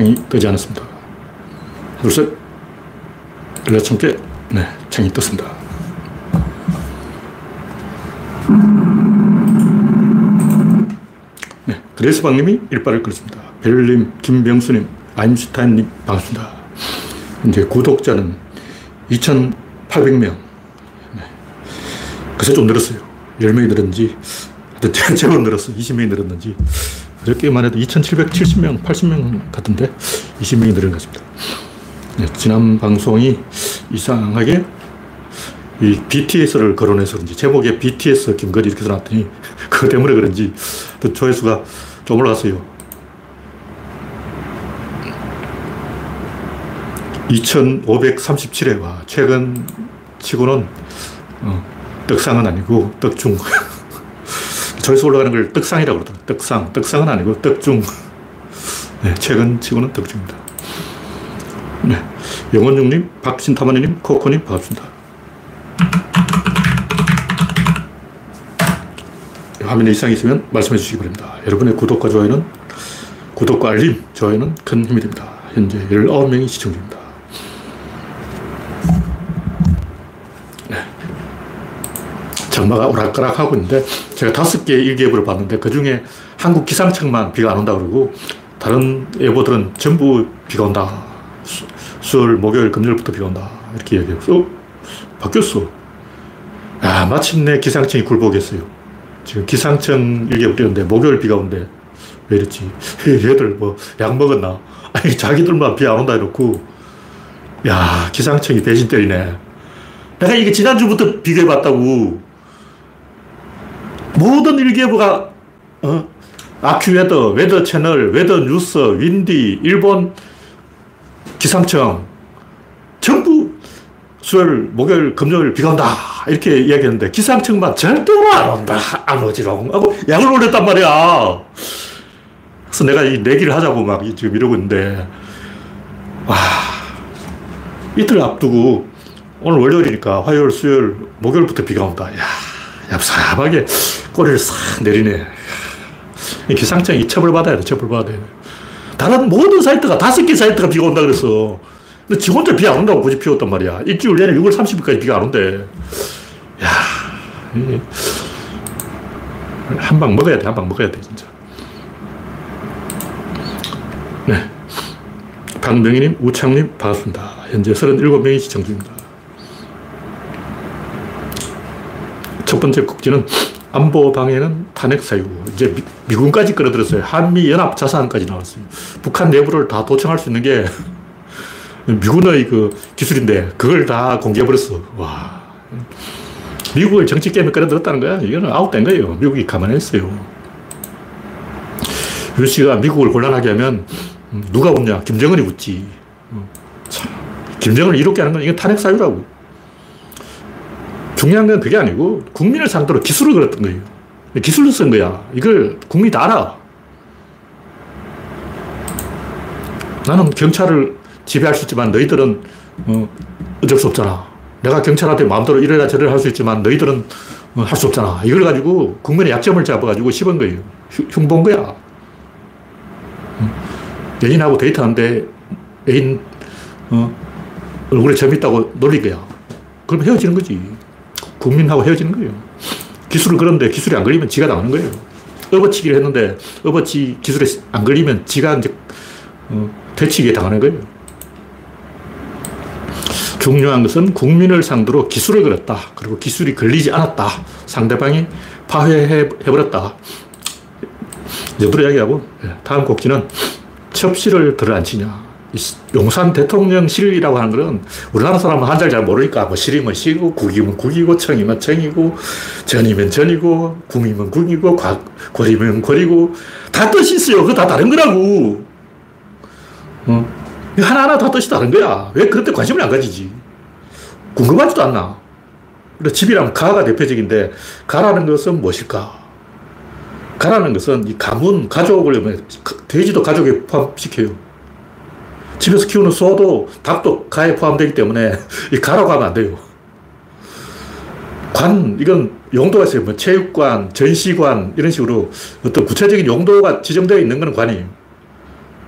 창이 뜨지 않았습니다. 열여섯 개. 네, 창이 떴습니다. 네, 그래서 방님이 일발을 끌었습니다. 벨님, 김병수님, 아임슈타인님 반갑습니다. 이제 구독자는 2,800명. 네. 그새 좀 늘었어요. 10명이 늘었는지, 제법 늘었어. 20명이 늘었는지. 어저께만 해도 2,770명, 80명 같은데 20명이 늘은 것 같습니다. 네, 지난 방송이 이상하게 이 BTS를 거론해서 그런지 제목에 BTS 김건희 이렇게 써놨더니 그거 때문에 그런지 또 조회수가 좀 올라갔어요. 2537회. 와, 최근 치고는 어, 떡상은 아니고 떡중. 조회수 올라가는 걸 떡상이라고 그러더라고요. 떡상. 떡상은 아니고 떡중. 네, 최근 치고는 떡중입니다. 네. 영원중님, 박신타마니님, 코코님, 반갑습니다. 화면에 이상이 있으면 말씀해 주시기 바랍니다. 여러분의 구독과 좋아요는, 구독과 알림, 좋아요는 큰 힘이 됩니다. 현재 19명이 시청 중입니다. 네. 장마가 오락가락하고 있는데, 제가 다섯 개 일기예보를 봤는데, 그 중에 한국 기상청만 비가 안 온다 그러고, 다른 예보들은 전부 비가 온다. 수요일, 목요일, 금요일부터 비가 온다. 이렇게 얘기해요. 어? 바뀌었어. 아, 마침내 기상청이 굴복했어요. 지금 기상청 일기예보 띄는데 목요일 비가 온대. 왜 이랬지? 얘들 뭐 약 먹었나? 아니, 자기들만 비 안 온다 해놓고, 야, 기상청이 배신 때리네. 내가 이게 지난주부터 비교해봤다고. 모든 일기예보가, 어? 아큐웨더, 웨더 채널, 웨더 뉴스, 윈디, 일본 기상청 전부 수요일, 목요일, 금요일 비가 온다. 이렇게 이야기했는데 기상청만 절대로 안 온다. 안 오지롱. 하고 약을 올렸단 말이야. 그래서 내가 이 내기를 하자고 막 지금 이러고 있는데, 와, 이틀 앞두고 오늘 월요일이니까 화요일, 수요일, 목요일부터 비가 온다. 야, 얍삽하게 꼬리를 싹 내리네. 기상청이 처벌받아야 돼, 처벌받아야 돼. 다른 모든 사이트가 다섯 개 사이트가 비가 온다 그랬어. 근데 지 혼자 비 안 온다고 굳이 피웠단 말이야. 일주일 내내 6월 30일까지 비가 안 온대. 야, 한 방 먹어야 돼, 한 방 먹어야 돼, 진짜. 네. 박명희님, 우창님, 반갑습니다. 현재 37명이 시청 중입니다. 첫 번째 국지는 안보 방해는 탄핵 사유. 이제 미, 군까지 끌어들였어요. 한미 연합 자산까지 나왔어요. 북한 내부를 다 도청할 수 있는 게 미군의 그 기술인데 그걸 다 공개해버렸어. 와. 미국을 정치 게임에 끌어들였다는 거야. 이거는 아웃된 거예요. 미국이 가만히 있어요. 유 씨가 미국을 곤란하게 하면 누가 웃냐? 김정은이 웃지. 참. 김정은을 이롭게 하는 건 이건 탄핵 사유라고. 중요한 건 그게 아니고 국민을 상대로 기술을 걸었던 거예요. 기술로 쓴 거야. 이걸 국민이 다 알아. 나는 경찰을 지배할 수 있지만 너희들은 어, 어쩔 수 없잖아. 내가 경찰한테 마음대로 이래라 저래라 할 수 있지만 너희들은 어, 할수 없잖아. 이걸 가지고 국민의 약점을 잡아가지고 씹은 거예요. 흉, 본 거야. 연인하고 데이트하는데 애인 어, 얼굴에 점 있다고 놀린 거야. 그럼 헤어지는 거지. 국민하고 헤어지는 거예요. 기술을 그런데 기술이 안 걸리면 지가 나오는 거예요. 업어치기를 했는데 업어치 기술에 안 걸리면 지가 이제 어, 되치기에 당하는 거예요. 중요한 것은 국민을 상대로 기술을 걸었다. 그리고 기술이 걸리지 않았다. 상대방이 파회해버렸다. 여부로 이야기하고 예, 다음 곡지는 첩시를 들어 앉히냐. 용산 대통령실이라고 하는 것은 우리나라 사람은 한자를 잘 모르니까 뭐 실이면 실이고 국이면 국이고 청이면 청이고 전이면 전이고 궁이면 궁이고 고리면 고리고 다 뜻이 있어요. 그거 다 다른 거라고. 어? 하나하나 다 뜻이 다른 거야. 왜데 관심을 안 가지지? 궁금하지도 않나. 그래 집이라면 가가 대표적인데 가라는 것은 무엇일까? 가라는 것은 이 가문, 가족을 돼지도 가족에 포함시켜요. 집에서 키우는 소도, 닭도 가에 포함되기 때문에 이 가라고 하면 안 돼요. 관, 이건 용도가 있어요. 뭐 체육관, 전시관, 이런 식으로 어떤 구체적인 용도가 지정되어 있는 건 관이에요.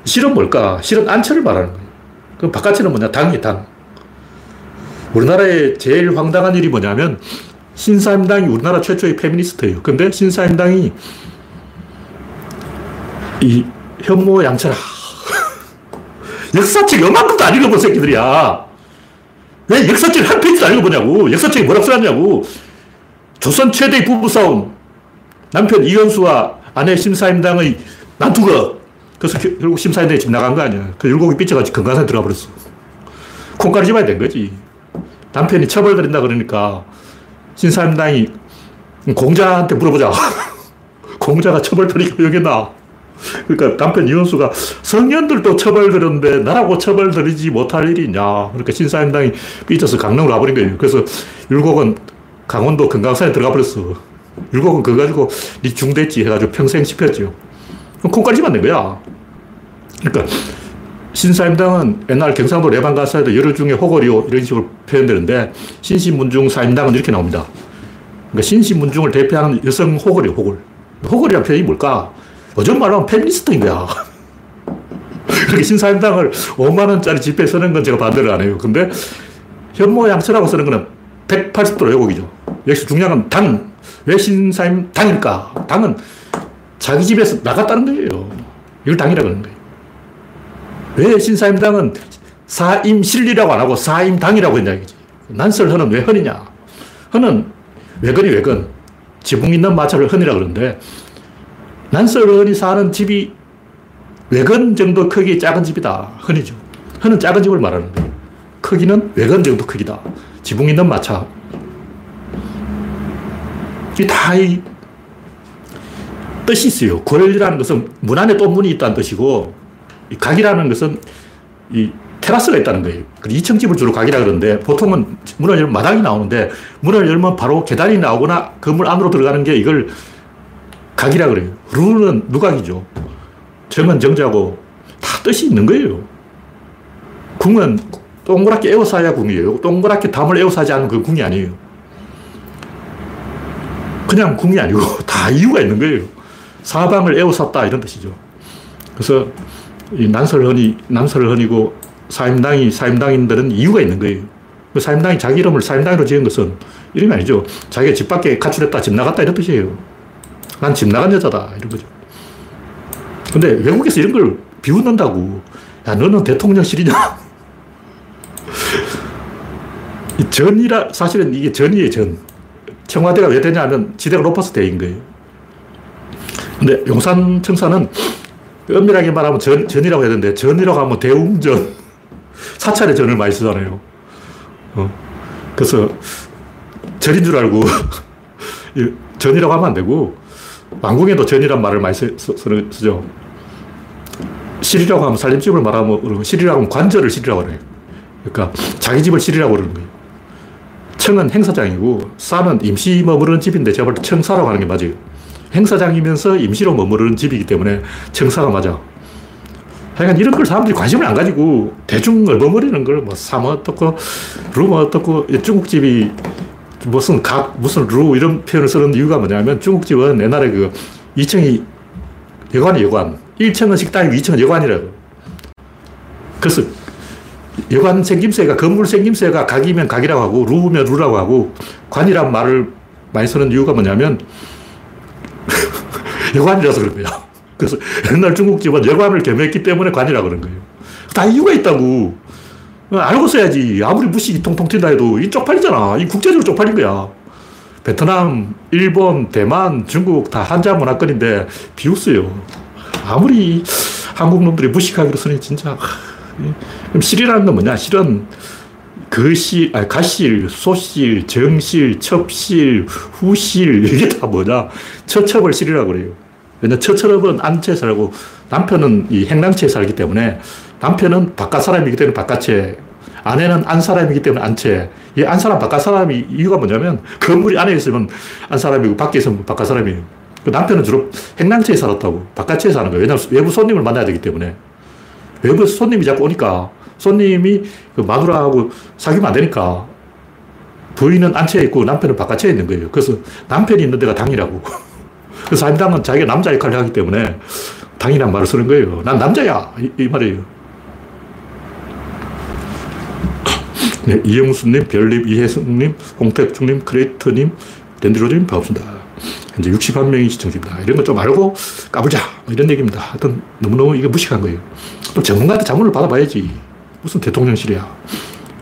실은 뭘까? 실은 안철을 말하는 거예요. 그럼 바깥에는 뭐냐? 당이 당. 우리나라의 제일 황당한 일이 뭐냐면 신사임당이 우리나라 최초의 페미니스트예요. 근데 신사임당이 이 현모 양철아 역사책 요만큼도 안 읽어본 새끼들이야. 왜 역사책 한 페이지도 안 읽어보냐고. 역사책이 뭐라고 써놨냐고. 조선 최대의 부부싸움. 남편 이현수와 아내 심사임당의 난투극. 그래서 결국 심사임당이 집 나간 거 아니야. 그 율곡이 삐쳐가지고 건강상에 들어가 버렸어. 콩가루 집어야 된 거지. 남편이 처벌드린다 그러니까 신사임당이 공자한테 물어보자. 공자가 처벌드리고 여기 나. 그러니까 남편 이현수가 성년들도 처벌들었는데 나라고 처벌들이지 못할 일이 있냐. 그러니까 신사임당이 삐져서 강릉으로 가버린 거예요. 그래서 율곡은 강원도 금강산에 들어가 버렸어. 율곡은 그거 가지고 니 중됐지 해가지고 평생 씹혔죠. 그럼 콩까지만 낸 거야. 그러니까 신사임당은 옛날 경상도 내방 가사에도 여러 중에 호걸이요 이런 식으로 표현되는데 신신문중 사임당은 이렇게 나옵니다. 그러니까 신신문중을 대표하는 여성 호걸이요, 호걸. 호걸이라는 표현이 뭘까? 요즘 말로 하면 페미니스트인 거야. 그렇게 신사임당을 5만원짜리 집회 쓰는 건 제가 반대를 안 해요. 근데 현모양처라고 쓰는 거는 180도로 왜곡이죠. 역시 중요한 건 당. 왜 신사임당일까? 당은 자기 집에서 나갔다는 거예요. 이걸 당이라고 하는 거예요. 왜 신사임당은 사임실리라고 안 하고 사임당이라고 했냐 이거지. 난설헌은 왜 헌이냐? 헌은 외건이 외건. 지붕 있는 마차를 헌이라 그러는데 난설헌이 사는 집이 외건 정도 크기 작은 집이다. 흔이죠. 흔은 작은 집을 말하는 거예요. 크기는 외건 정도 크기다. 지붕 있는 마차. 이게 다 이 뜻이 있어요. 궐이라는 것은 문 안에 또 문이 있다는 뜻이고, 이 각이라는 것은 이 테라스가 있다는 거예요. 2층 집을 주로 각이라 그러는데, 보통은 문을 열면 마당이 나오는데, 문을 열면 바로 계단이 나오거나 건물 안으로 들어가는 게 이걸 각이라 그래요. 루는 누각이죠. 정은 정자고 다 뜻이 있는 거예요. 궁은 동그랗게 에워싸야 궁이에요. 동그랗게 담을 에워싸지 않으면 그 궁이 아니에요. 그냥 궁이 아니고 다 이유가 있는 거예요. 사방을 에워쌌다 이런 뜻이죠. 그래서 이 난설헌이 남설헌이고 사임당이 사임당인들은 이유가 있는 거예요. 그 사임당이 자기 이름을 사임당으로 지은 것은 이름이 아니죠. 자기가 집 밖에 가출했다, 집 나갔다 이런 뜻이에요. 난 집 나간 여자다 이런 거죠. 근데 외국에서 이런 걸 비웃는다고. 야, 너는 대통령실이냐? 이 전이라, 사실은 이게 전이에요, 전. 청와대가 왜 되냐면 지대가 높아서 대인 거예요. 근데 용산 청사는 엄밀하게 말하면 전, 전이라고 해야 되는데, 전이라고 하면 대웅전. 사찰의 전을 많이 쓰잖아요. 어. 그래서 전인 줄 알고 전이라고 하면 안 되고, 왕궁에도 전이란 말을 많이 쓰, 죠 실이라고 하면 살림집을 말하면 실이라고 하면 관절을 실이라고 그래요. 그러니까 자기 집을 실이라고 그러는 거예요. 청은 행사장이고 사는 임시 머무르는 집인데 제가 볼때 청사라고 하는 게 맞아요. 행사장이면서 임시로 머무르는 집이기 때문에 청사가 맞아. 하여간 이런 걸 사람들이 관심을 안 가지고 대충 얼버무리는 걸뭐 사면 어떻고 루면 어떻고 중국집이 무슨 각 무슨 루 이런 표현을 쓰는 이유가 뭐냐면 중국집은 옛날에 그 2층이 여관이 여관 1층은 식당이고 2층은 여관이라고. 그래서 여관 생김새가, 건물 생김새가 각이면 각이라고 하고, 루면 루라고 하고, 관이란 말을 많이 쓰는 이유가 뭐냐면, 여관이라서 거야. 그래서 옛날 중국집은 여관을 겸했기 때문에 관이라고 그런 거예요. 다 이유가 있다고. 알고 써야지. 아무리 무식이 통통 튄다 해도 이 쪽팔리잖아. 이 국제적으로 쪽팔린 거야. 베트남, 일본, 대만, 중국 다 한자 문화권인데 비웃어요. 아무리 한국 놈들이 무식하기로 쓰니 진짜. 그럼 실이라는 건 뭐냐? 실은 거실, 아니, 가실, 소실, 정실, 첩실, 후실, 이게 다 뭐냐? 처첩을 실이라고 그래요. 왜냐, 처첩은 안채 살고 남편은 이 행랑채에 살기 때문에 남편은 바깥 사람이기 때문에 바깥채, 아내는 안 사람이기 때문에 안채. 이안 사람, 바깥 사람이 이유가 뭐냐면 건물이 안에 있으면 안 사람이고 밖에 있으면 바깥 사람이에요. 그 남편은 주로 행랑채에 살았다고. 바깥채에 사는 거예요. 왜냐하면 외부 손님을 만나야 되기 때문에. 외부 손님이 자꾸 오니까 손님이 그 마누라하고 사귀면 안 되니까 부인은 안채에 있고 남편은 바깥채에 있는 거예요. 그래서 남편이 있는 데가 당이라고. 그래서 사임당은 자기가 남자 역할을 하기 때문에 당이란 말을 쓰는 거예요. 난 남자야. 이, 이 말이에요. 네, 이영수님, 별님, 이혜승님, 홍택중님, 크레이터님, 랜드로님, 반갑습니다. 현재 61명이 시청 중입니다. 이런 거 좀 알고 까불자. 뭐 이런 얘기입니다. 하여튼 너무너무 이게 무식한 거예요. 또 전문가한테 자문을 받아봐야지. 무슨 대통령실이야.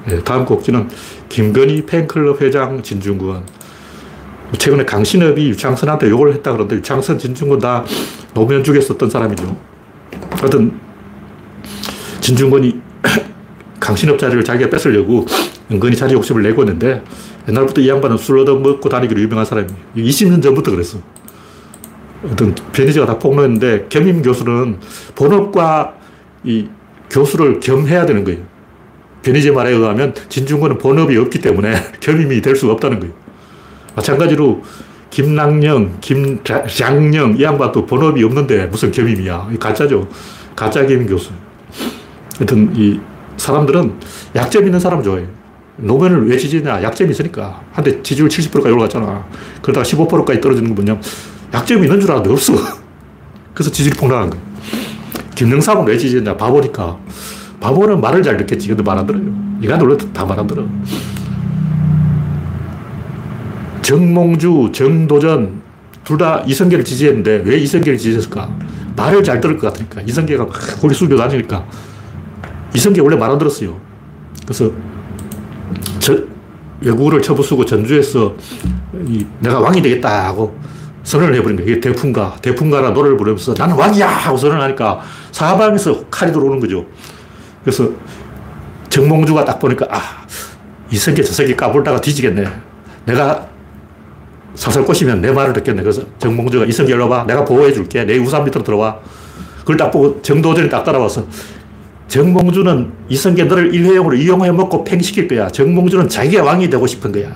네, 다음 곡지는 김건희 팬클럽 회장 진중권. 최근에 강신업이 유창선한테 욕을 했다 그러는데 유창선, 진중권 다 노무현 썼던 사람이죠. 하여튼 진중권이 강신업 자리를 자기가 뺏으려고 은근히 자리 욕심을 내고 있는데 옛날부터 이 양반은 술 얻어먹고 다니기로 유명한 사람이에요. 20년 전부터 그랬어. 어떤 변희재가 다 폭로했는데 겸임 교수는 본업과 이 교수를 겸해야 되는 거예요. 변희재 말에 의하면 진중권은 본업이 없기 때문에 겸임이 될 수가 없다는 거예요. 마찬가지로 김낭영, 김장영 이 양반도 본업이 없는데 무슨 겸임이야. 가짜죠. 가짜 겸임 교수. 하여튼 이 사람들은 약점 있는 사람 좋아해요. 노무현을 왜 지지냐? 약점이 있으니까. 한때 지지율 70%까지 올라갔잖아. 그러다가 15%까지 떨어지는 건 뭐냐? 약점이 있는 줄 알았는데 없어. 그래서 지지율이 폭락한 거예요. 김영삼은 왜 지지했냐? 바보니까. 바보는 말을 잘 듣겠지. 근데 말 안 들어요. 이가 놀라도 다말 안 들어. 정몽주, 정도전, 둘 다 이성계를 지지했는데 왜 이성계를 지지했을까? 말을 잘 들을 것 같으니까. 이성계가 고리 숙여 다니니까. 이성계 원래 말 안 들었어요. 그래서 저, 외국어를 처부수고 전주에서 이, 내가 왕이 되겠다 하고 선언을 해버린 거예요. 이게 대풍가. 대풍가라 노래를 부르면서 나는 왕이야! 하고 선언을 하니까 사방에서 칼이 들어오는 거죠. 그래서 정몽주가 딱 보니까 아, 이성계 저성계 까불다가 뒤지겠네. 내가 사설 꼬시면 내 말을 듣겠네. 그래서 정몽주가 이성계 일로 와. 내가 보호해 줄게. 내 우산 밑으로 들어와. 그걸 딱 보고 정도전이 딱 따라와서 정몽주는 이성계 너를 일회용으로 이용해 먹고 팽시킬 거야. 정몽주는 자기가 왕이 되고 싶은 거야.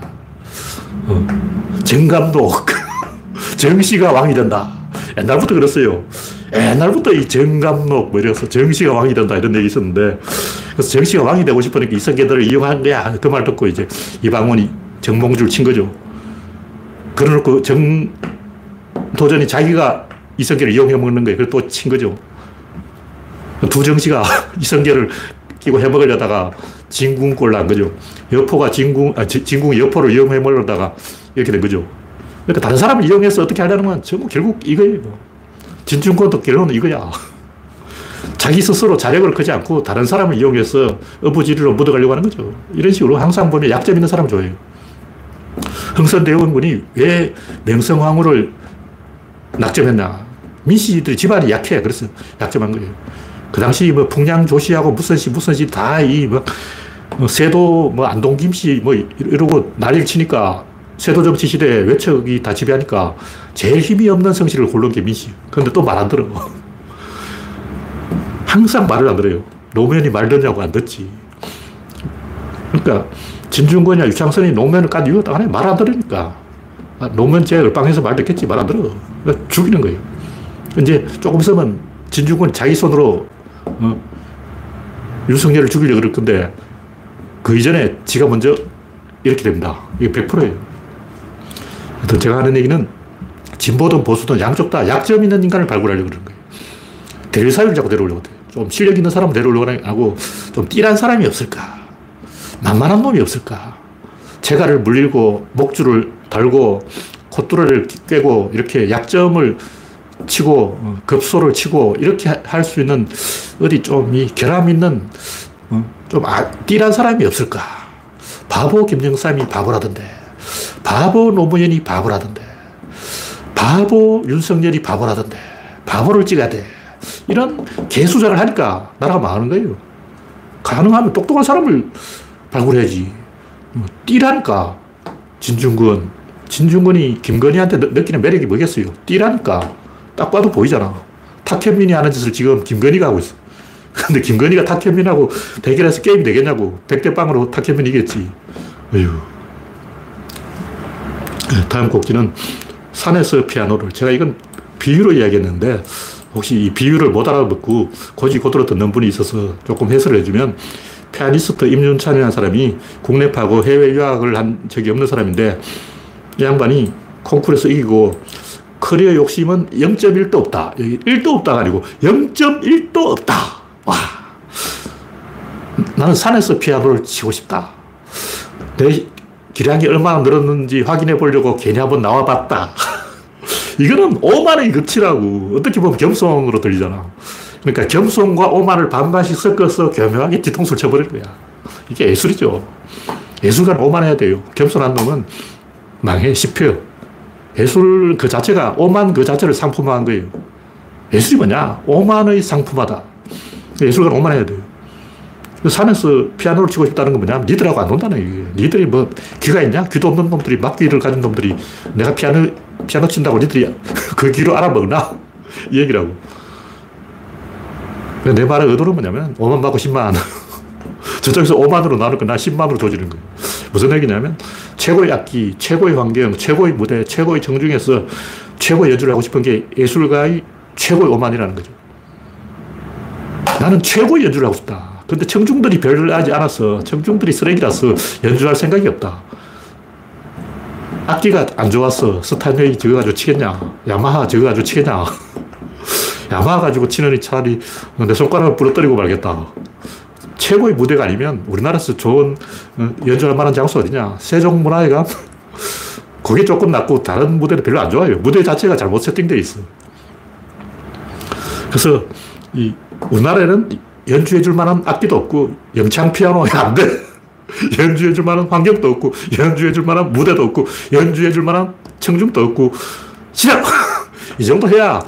어. 정감독. 정씨가 왕이 된다. 옛날부터 그랬어요. 옛날부터 이 정감독 뭐 이래서 정씨가 왕이 된다 이런 얘기 있었는데 그래서 정씨가 왕이 되고 싶으니까 이성계 너를 이용한 거야. 그 말 듣고 이제 이방원이 정몽주를 친 거죠. 그래놓고 정도전이 자기가 이성계를 이용해 먹는 거예요. 그래서 또 친 거죠. 두정씨가 이성계를 끼고 해먹으려다가 진궁골 난 거죠. 여포가 진궁, 아, 진궁이 여포를 이용해 먹으려다가 이렇게 된 거죠. 그러니까 다른 사람을 이용해서 어떻게 하려는 건 전부 결국 이거예요. 진중권도 결론은 이거야. 자기 스스로 자력을 크지 않고 다른 사람을 이용해서 어부지리로 묻어가려고 하는 거죠. 이런 식으로 항상 보면 약점 있는 사람 좋아해요. 흥선대원군이 왜 명성황후를 낙점했나? 민씨들이 집안이 약해. 그래서 약점한 거예요. 그 당시 뭐 무슨 씨, 무슨 씨 다이 뭐, 뭐 세도 뭐 안동 김 씨 뭐 이러고 난리를 치니까 세도 정치 시대에 외척이 다 지배하니까 제일 힘이 없는 성씨를 고른 게 민씨. 그런데 또 말 안 들어. 항상 말을 안 들어요. 노무현이 말 듣냐고 안 듣지. 그러니까 진중권이나 유창선이 노무현을 깐 이유가 딱 하나 말안 들으니까. 아, 노무현 제 얼빵해서 말 듣겠지 말 안 들어. 그러니까 죽이는 거예요. 이제 조금 있으면 진중권이 자기 손으로 어, 윤석열을 죽이려고 그럴 건데 그 이전에 지가 먼저 이렇게 됩니다. 이게 100%예요. 하여튼 제가 하는 얘기는 진보든 보수든 양쪽 다 약점 있는 인간을 발굴하려고 그러는 거예요. 대리사회를 자꾸 데려오려고 해요. 좀 실력 있는 사람을 데려오려고 하고 좀 띠란 사람이 없을까? 만만한 놈이 없을까? 재갈을 물리고 목줄을 달고 콧뚜를 꿰고 이렇게 약점을 치고 어, 급소를 치고 이렇게 할 수 있는 어디 좀 이 결함 있는 어, 좀 아, 띠란 사람이 없을까? 바보 김영삼이 바보라던데, 바보 노무현이 바보라던데, 바보 윤석열이 바보라던데, 바보를 찍어야 돼. 이런 개수작을 하니까 나라가 망하는 거예요. 가능하면 똑똑한 사람을 발굴해야지. 뭐, 띠라니까. 진중권. 진중권이 김건희한테 느끼는 매력이 뭐겠어요? 띠라니까. 딱 봐도 보이잖아. 탁현민이 하는 짓을 지금 김건희가 하고 있어. 근데 김건희가 탁현민하고 대결해서 게임이 되겠냐고. 백대빵으로 탁현민이 이겠지. 어휴. 네, 다음 꼭지는 산에서 피아노를. 제가 이건 비유로 이야기했는데, 혹시 이 비유를 못 알아듣고 곧이곧대로 듣는 분이 있어서 조금 해설을 해주면, 피아니스트 임윤찬이라는 사람이 국내파고 해외 유학을 한 적이 없는 사람인데, 이 양반이 콩쿠르에서 이기고 커리어 욕심은 0.1도 없다. 여기 1도 없다가 아니고 0.1도 없다. 와. 나는 산에서 피아노를 치고 싶다. 내 기량이 얼마나 늘었는지 확인해 보려고 괜히 한번 나와 봤다. 이거는 오만의 끝이라고. 어떻게 보면 겸손으로 들리잖아. 그러니까 겸손과 오만을 반반씩 섞어서 교묘하게 뒤통수를 쳐버릴 거야. 이게 예술이죠. 예술가는 오만해야 돼요. 겸손한 놈은 망해, 씹혀. 예술 그 자체가 오만 그 자체를 상품화한 거예요. 예술이 뭐냐? 오만의 상품화다. 예술가는 오만해야 돼요. 그 산에서 피아노를 치고 싶다는 건 뭐냐? 니들하고 안 논다는 얘기예요. 니들이 뭐 귀가 있냐? 귀도 없는 놈들이 막귀를 가진 놈들이 내가 피아노, 피아노 친다고 니들이 그 귀로 알아먹나? 이 얘기라고. 내 말의 의도는 뭐냐면 5만 받고 10만. 저쪽에서 5만으로 나누고 나 10만으로 조지는 거예요. 무슨 얘기냐면 최고의 악기, 최고의 환경, 최고의 무대, 최고의 정중에서 최고의 연주를 하고 싶은 게 예술가의 최고의 오만이라는 거죠. 나는 최고의 연주를 하고 싶다. 근데 청중들이 별을 하지 않아서 청중들이 쓰레기라서 연주할 생각이 없다. 악기가 안 좋았어. 스타인웨이 저거 가지고 치겠냐. 야마하 저거 가지고 치겠냐. 야마하 가지고 치느니 차라리 내 손가락을 부러뜨리고 말겠다. 최고의 무대가 아니면 우리나라에서 좋은 어, 연주할 만한 장소 어디냐. 세종문화회관? 거기 조금 낫고 다른 무대는 별로 안 좋아요. 무대 자체가 잘못 세팅되어 있어. 그래서 이 우리나라에는 연주해 줄 만한 악기도 없고 영창 피아노가 안 돼. 연주해 줄 만한 환경도 없고 연주해 줄 만한 무대도 없고 연주해 줄 만한 청중도 없고 시작! 이 정도 해야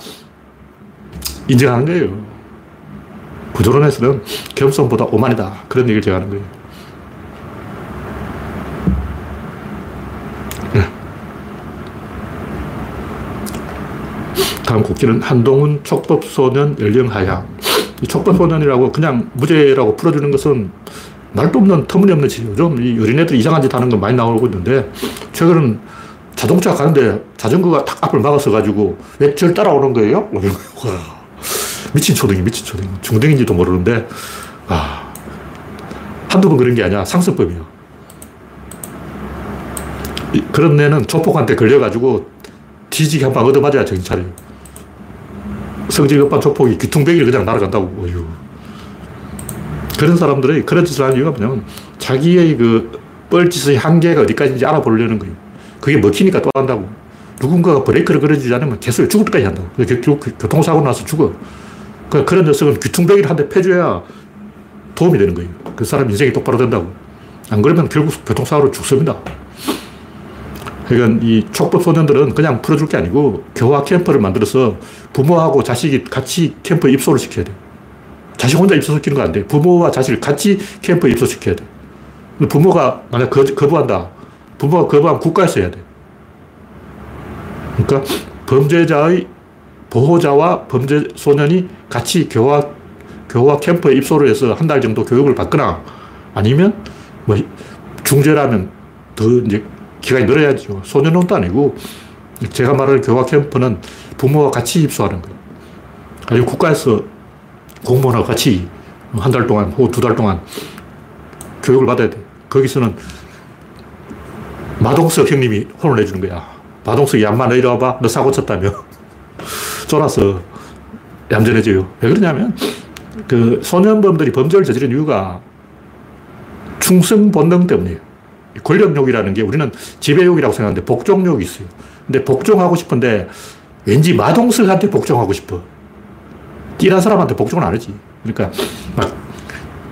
인정하는 거예요. 구조론에서는 겸손보다 오만이다. 그런 얘기를 제가 하는 거예요. 네. 다음 곡기는 한동훈 촉법소년 연령하향. 이 촉법소년이라고 그냥 무죄라고 풀어주는 것은 말도 없는 터무니없는 짓이에요. 요즘 이 어린애들이 이상한 짓 하는 거 많이 나오고 있는데, 최근은 자동차 가는데 자전거가 탁 앞을 막아서 가지고 왜절 따라오는 거예요? 미친 초등이 미친 초등. 중등인지도 모르는데, 아, 한두 번 그런 게 아니야. 상습범이야. 그런 애는 조폭한테 걸려가지고 뒤지게 한방 얻어맞아야 정신 차려요. 성질 급한 조폭이 귀퉁배기를 그냥 날아간다고. 어휴. 그런 사람들의 그런 짓을 하는 이유가 뭐냐면 자기의 그 뻘짓의 한계가 어디까지인지 알아보려는 거예요. 그게 먹히니까 또 한다고. 누군가가 브레이크를 걸어주지 않으면 계속 죽을 때까지 한다고. 교통사고 나서 죽어. 그 그런 녀석은 귀퉁배기를 한 대 패줘야 도움이 되는 거예요. 그 사람 인생이 똑바로 된다고. 안 그러면 결국 교통사고로 죽습니다. 그러니까 이 촉법 소년들은 그냥 풀어줄 게 아니고 교화 캠프를 만들어서 부모하고 자식이 같이 캠프에 입소를 시켜야 돼. 자식 혼자 입소시키는 거안 돼. 부모와 자식을 같이 캠프에 입소시켜야 돼. 부모가 만약 거, 부한다 부모가 거부하면 국가에서 해야 돼. 그러니까 범죄자의 보호자와 범죄 소년이 같이 교화, 교화 캠프에 입소를 해서 한 달 정도 교육을 받거나 아니면 뭐 중죄라면 더 이제 기간이 늘어야죠. 소년원도 아니고 제가 말하는 교화 캠프는 부모와 같이 입소하는 거예요. 아니 국가에서 공무원하고 같이 한 달 동안 혹은 두 달 동안 교육을 받아야 돼. 거기서는 마동석 형님이 혼을 내주는 거야. 마동석이 너 이리 와봐. 너 사고 쳤다며. 쫄아서 얌전해져요. 왜 그러냐면 그 소년범들이 범죄를 저지른 이유가 충성 본능 때문이에요. 권력욕이라는 게 우리는 지배욕이라고 생각하는데 복종욕이 있어요. 근데 복종하고 싶은데 왠지 마동석한테 복종하고 싶어. 띠란 사람한테 복종은 안 하지. 그러니까 막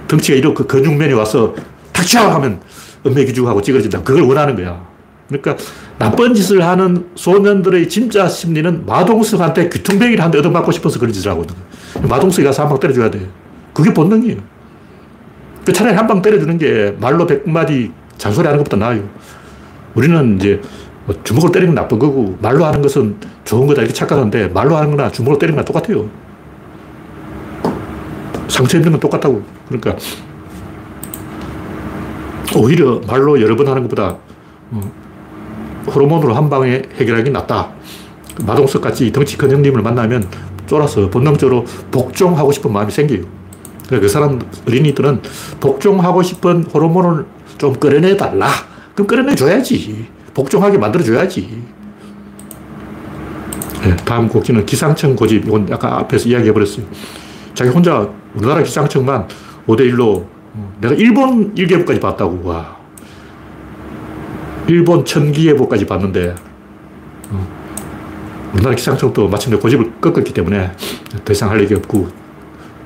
덩치가 이렇게 그 근육맨이 와서 탁쳐 하면 은맥기죽하고 찌그러진다. 그걸 원하는 거야. 그러니까 나쁜 짓을 하는 소년들의 진짜 심리는 마동석한테 귀퉁뱅이를 한대 얻어맞고 싶어서 그런 짓을 하거든. 마동석이 가서 한 방 때려줘야 돼. 그게 본능이에요. 그 차라리 한 방 때려주는 게 말로 백마디 잔소리 하는 것보다 나아요. 우리는 이제 뭐 주먹을 때리는 건 나쁜 거고 말로 하는 것은 좋은 거다 이렇게 착각하는데 말로 하는 거나 주먹을 때리는 건 똑같아요. 상처 입는 건 똑같다고. 그러니까 오히려 말로 여러 번 하는 것보다 어, 호르몬으로 한 방에 해결하기 낫다. 마동석 같이 덩치 큰 형님을 만나면 쫄아서 본능적으로 복종하고 싶은 마음이 생겨요. 그 사람 어린이들은 복종하고 싶은 호르몬을 좀 끌어내달라. 그럼 끌어내줘야지. 복종하게 만들어줘야지. 네, 다음 곡지는 기상청 고집. 이건 약간 앞에서 이야기해버렸어요. 자기 혼자 우리나라 기상청만 5대1로 내가 일본 일기예보까지 봤다고. 와. 일본 천기예보까지 봤는데 어, 우리나라 기상청도 마침내 고집을 꺾었기 때문에 더 이상 할 얘기 없고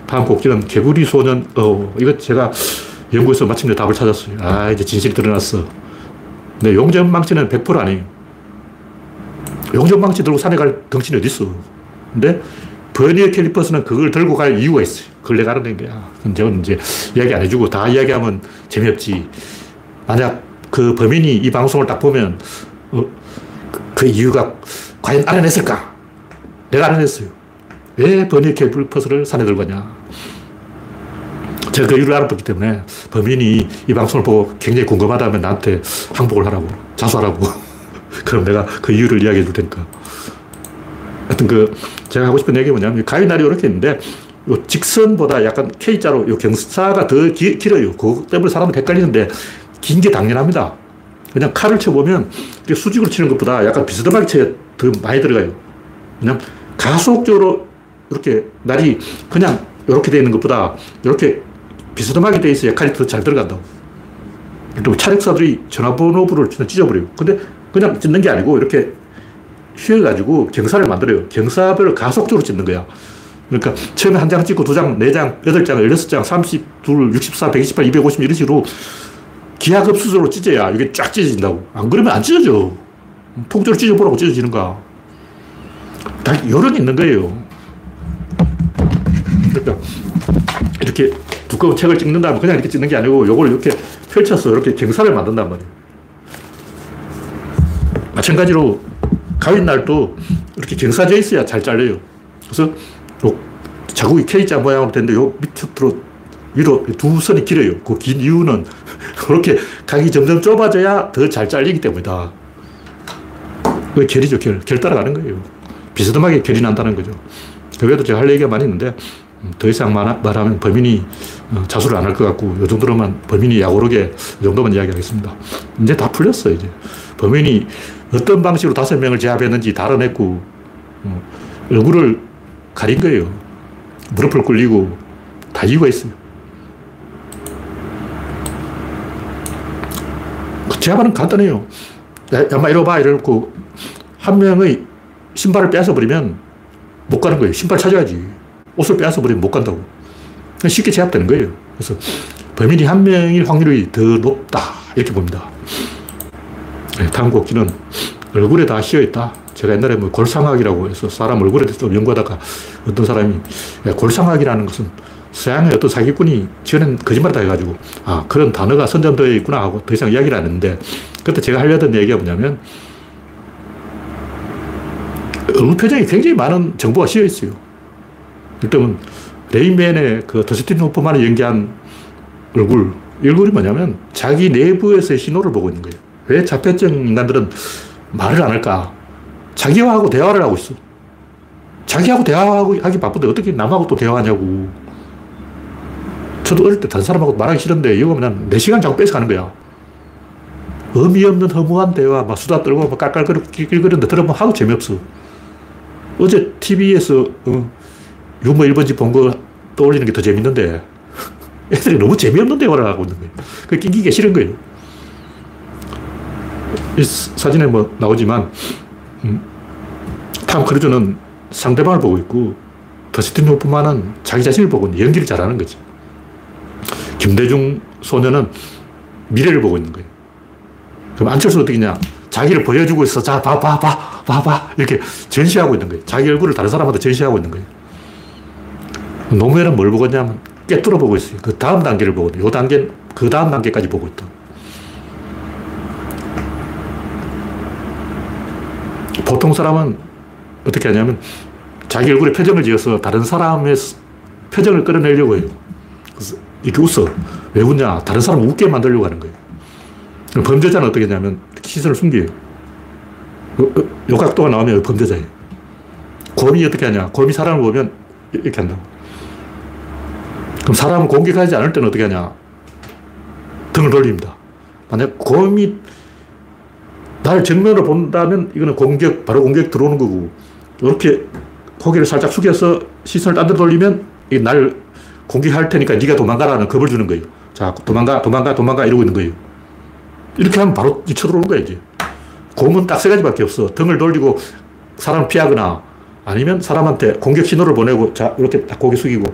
다음 곡지는 개구리 소년 어 이거 제가 연구해서 마침내 답을 찾았어요. 아 이제 진실이 드러났어. 근데 용전망치는 100% 아니에요. 용전망치 들고 산에 갈 덩치는 어딨어. 근데 버니어 캘리퍼스는 그걸 들고 갈 이유가 있어요. 그걸 내가 알아낸 거야. 저는 이제 이야기 안 해주고 다 이야기하면 재미없지. 만약 그 범인이 이 방송을 딱 보면 어, 그, 그 이유가 과연 알아냈을까? 내가 알아냈어요. 왜 버니어 캘리퍼스를 산에 들고 가냐? 제가 그 이유를 알아봤기 때문에 범인이 이 방송을 보고 굉장히 궁금하다면 나한테 항복을 하라고, 자수하라고. 그럼 내가 그 이유를 이야기해 줄 테니까. 하여튼 그, 제가 하고 싶은 얘기 뭐냐면, 가위날이 이렇게 있는데, 요 직선보다 약간 K자로 요 경사가 더 기, 길어요. 그거 때문에 사람은 헷갈리는데, 긴 게 당연합니다. 그냥 칼을 쳐보면, 수직으로 치는 것보다 약간 비스듬하게 쳐야 더 많이 들어가요. 그냥 가속적으로 이렇게 날이 그냥 이렇게 되어 있는 것보다 이렇게 비스듬하게 되어 있어야 칼이 더 잘 들어간다고. 또 차력사들이 전화번호부를 찢어버려요. 근데 그냥 찢는 게 아니고 이렇게 휘어가지고 경사를 만들어요. 경사별로 가속적으로 찢는 거야. 그러니까 처음에 한 장 찍고 두 장, 네 장, 여덟 장, 열여섯 장, 삼십, 둘, 육십사, 백이십팔, 이백오십 이런 식으로 기하급수적으로 찢어야 이게 쫙 찢어진다고. 안 그러면 안 찢어져. 통째로 찢어보라고 찢어지는가. 다 요령이 있는 거예요. 그러니까 이렇게 두꺼운 책을 찍는 다음에 그냥 이렇게 찍는 게 아니고 요걸 이렇게 펼쳐서 이렇게 경사를 만든단 말이에요. 마찬가지로 가윈날도 이렇게 경사져 있어야 잘 잘려요. 그래서 요 자국이 K자 모양으로 됐는데 요 밑으로 위로 두 선이 길어요. 그 긴 이유는 그렇게 각이 점점 좁아져야 더 잘 잘리기 때문이다. 그 결이죠, 결. 결 따라가는 거예요. 비스듬하게 결이 난다는 거죠. 그 외에도 제가 할 얘기가 많이 있는데 음, 더 이상 말하면 범인이 어, 자수를 안 할 것 같고, 이 정도로만 범인이 약오르게 이 정도만 이야기하겠습니다. 이제 다 풀렸어, 이제. 범인이 어떤 방식으로 다섯 명을 제압했는지 다 알아냈고, 어, 얼굴을 가린 거예요. 무릎을 꿇리고, 다 이유가 있어요. 제압하는 간단해요. 야, 마 이리 봐. 이러고, 한 명의 신발을 뺏어버리면 못 가는 거예요. 신발 찾아야지. 옷을 빼앗아 버리면 못 간다고. 쉽게 제압되는 거예요. 그래서 범인이 한 명일 확률이 더 높다. 이렇게 봅니다. 네, 다음 곡기는 얼굴에 다 씌어있다. 제가 옛날에 뭐 골상학이라고 해서 사람 얼굴에 좀 연구하다가 어떤 사람이 골상학이라는 것은 서양의 어떤 사기꾼이 지어낸 거짓말다 해가지고 아, 그런 단어가 선정되어 있구나 하고 더 이상 이야기를 안 했는데 그때 제가 하려던 얘기가 뭐냐면 얼굴 표정이 굉장히 많은 정보가 씌어 있어요. 일단은 레인맨의 그 더스틴 호프만이 연기한 얼굴, 얼굴이 뭐냐면 자기 내부에서의 신호를 보고 있는 거예요. 왜 자폐증 인간들은 말을 안 할까? 자기하고 대화를 하고 있어. 자기하고 대화하고 하기 바쁜데 어떻게 남하고 또 대화하냐고. 저도 어릴 때 다른 사람하고 말하기 싫은데 이거 그냥 4시간 자꾸 뺏어가는 거야. 의미 없는 허무한 대화, 막 수다 떨고 막 깔깔거리는데 들어보면 하도 재미없어. 어제 TV에서 어, 유머 1번지 본 거 떠올리는 게 더 재밌는데 애들이 너무 재미없는 대화를 하고 있는 거예요. 그 낑기기 싫은 거예요. 이 사진에 뭐 나오지만 음, 탐 크루즈는 상대방을 보고 있고 더스틴 호프만은 자기 자신을 보고 연기를 잘하는 거지. 김대중 소녀는 미래를 보고 있는 거예요. 그럼 안철수는 어떻게 냐 자기를 보여주고 있어. 자, 봐, 봐, 봐, 봐, 봐. 이렇게 전시하고 있는 거예요. 자기 얼굴을 다른 사람한테 전시하고 있는 거예요. 노무현은 뭘 보고 있냐면 깨뚫어 보고 있어요. 그 다음 단계를 보고 있요 단계, 그 다음 단계까지 보고 있다. 보통 사람은 어떻게 하냐면 자기 얼굴에 표정을 지어서 다른 사람의 표정을 끌어내려고 해요. 이렇게 웃어. 왜 웃냐? 다른 사람을 웃게 만들려고 하는 거예요. 범죄자는 어떻게 하냐면 시선을 숨겨요. 요, 요 각도가 나오면 범죄자예요. 곰이 어떻게 하냐? 곰이 사람을 보면 이렇게 한다고. 그럼 사람을 공격하지 않을 때는 어떻게 하냐? 등을 돌립니다. 만약 곰이 나를 정면으로 본다면 이거는 공격, 바로 공격 들어오는 거고, 이렇게 고개를 살짝 숙여서 시선을 딴 데 돌리면 날 공격할 테니까 네가 도망가라는 겁을 주는 거예요. 자, 도망가, 도망가, 도망가 이러고 있는 거예요. 이렇게 하면 바로 쳐들어오는 거야, 이제. 곰은 딱 세 가지밖에 없어. 등을 돌리고 사람을 피하거나 아니면 사람한테 공격 신호를 보내고 자, 이렇게 딱 고개 숙이고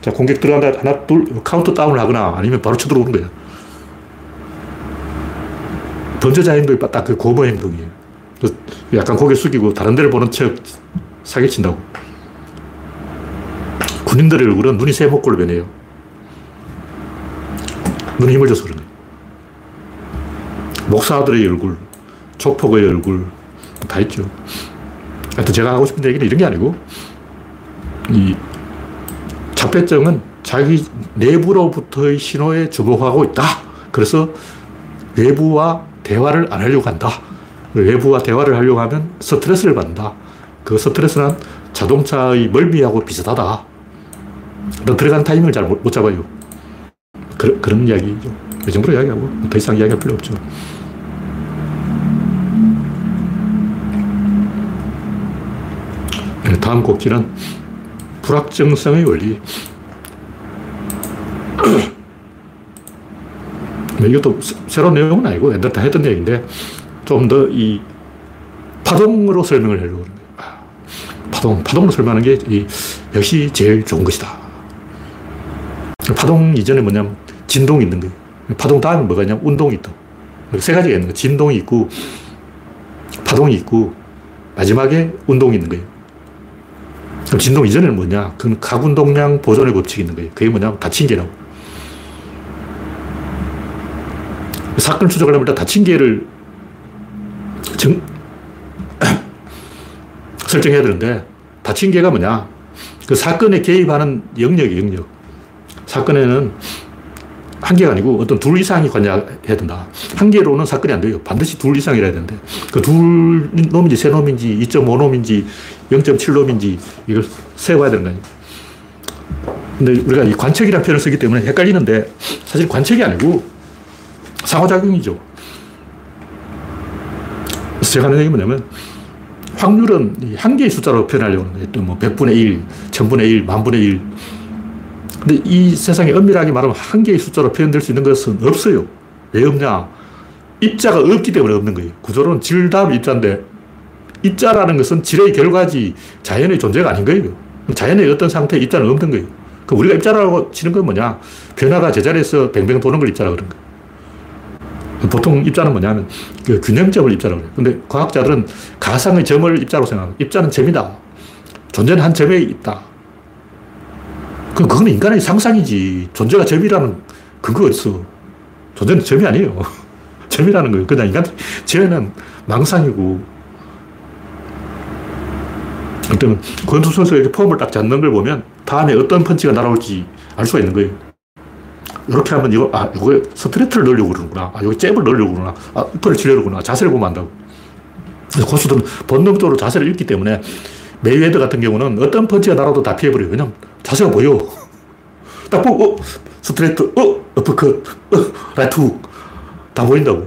자, 공격 들어간다. 하나, 둘, 카운트 다운을 하거나 아니면 바로 쳐들어오는 거야. 던져자 행동이 딱 그 고모 행동이에요. 약간 고개 숙이고 다른 데를 보는 척 사기친다고. 군인들의 얼굴은 눈이 새 목골로 변해요. 눈에 힘을 줘서 그런 거예요. 목사들의 얼굴, 족폭의 얼굴, 다 있죠. 하여튼 제가 하고 싶은 얘기는 이런 게 아니고, 이 자폐증은 자기 내부로부터의 신호에 주목하고 있다. 그래서 외부와 대화를 안 하려고 한다. 외부와 대화를 하려고 하면 스트레스를 받는다. 그 스트레스는 자동차의 멀미하고 비슷하다. 너 들어가는 타이밍을 잘 못 잡아요. 그, 그런 이야기죠. 이 정도로 이야기하고 더 이상 이야기할 필요 없죠. 네, 다음 곡지는 불확정성의 원리. 뭐 이것도 새로운 내용은 아니고 옛날 다 했던 얘기인데 좀 더 이 파동으로 설명을 하려고 그러는 거예요. 아, 파동, 파동으로 설명하는 게 이, 역시 제일 좋은 것이다. 파동 이전에 뭐냐면 진동이 있는 거예요. 파동 다음에 뭐가 있냐면 운동이 있다. 세 가지가 있는 거예요. 진동이 있고, 파동이 있고, 마지막에 운동이 있는 거예요. 그럼 진동 이전에는 뭐냐? 그건 각운동량 보존의 법칙이 있는 거예요. 그게 뭐냐면 다친 개라고. 사건 추적하려면 일단 다친 개를 정, 설정해야 되는데, 다친 개가 뭐냐? 그 사건에 개입하는 영역이 영역. 사건에는 한 개가 아니고 어떤 둘 이상이 관여해야 된다. 한 개로는 사건이 안 돼요. 반드시 둘 이상이라야 되는데 그 둘 놈인지 세 놈인지 2.5놈인지 0.7놈인지 이걸 세워야 되는 거예요. 근데 우리가 이 관측이라는 표현을 쓰기 때문에 헷갈리는데 사실 관측이 아니고 상호작용이죠. 그래서 제가 하는 얘기 뭐냐면 확률은 한 개의 숫자로 표현하려고 하는 거예요. 뭐 100분의 1, 1000분의 1, 만분의 1. 근데 이 세상에 엄밀하게 말하면 한 개의 숫자로 표현될 수 있는 것은 없어요. 왜 없냐? 입자가 없기 때문에 없는 거예요. 구조론 질 다음 입자인데 입자라는 것은 질의 결과지 자연의 존재가 아닌 거예요. 자연의 어떤 상태에 입자는 없는 거예요. 그 우리가 입자라고 치는 건 뭐냐? 변화가 제자리에서 뱅뱅 도는 걸 입자라고 그런 거예요. 보통 입자는 뭐냐면 그 균형점을 입자라고 해요. 근데 과학자들은 가상의 점을 입자로 생각합니다. 입자는 점이다. 존재는 한 점에 있다. 그, 그건 인간의 상상이지. 존재가 점이라는 근거가 있어. 존재는 점이 아니에요. 점이라는 거예요. 그냥 인간, 죄는 망상이고. 그때는 권투 선수가 이렇게 폼을 딱 잡는 걸 보면 다음에 어떤 펀치가 날아올지 알 수가 있는 거예요. 이렇게 하면 이거, 아, 이거 스트레이트를 넣으려고 그러는구나. 아, 여기 잽을 넣으려고 그러나. 아, 어퍼를 치려고 그러나. 자세를 보면 안다고. 고수들은 본능적으로 자세를 읽기 때문에 메이웨더 같은 경우는 어떤 펀치가 날아도 다 피해버려요. 왜냐면 자세가 보여. 딱 보고, 어, 스트레이트, 어, 어퍼컷, 어, 라이트 훅. 다 보인다고.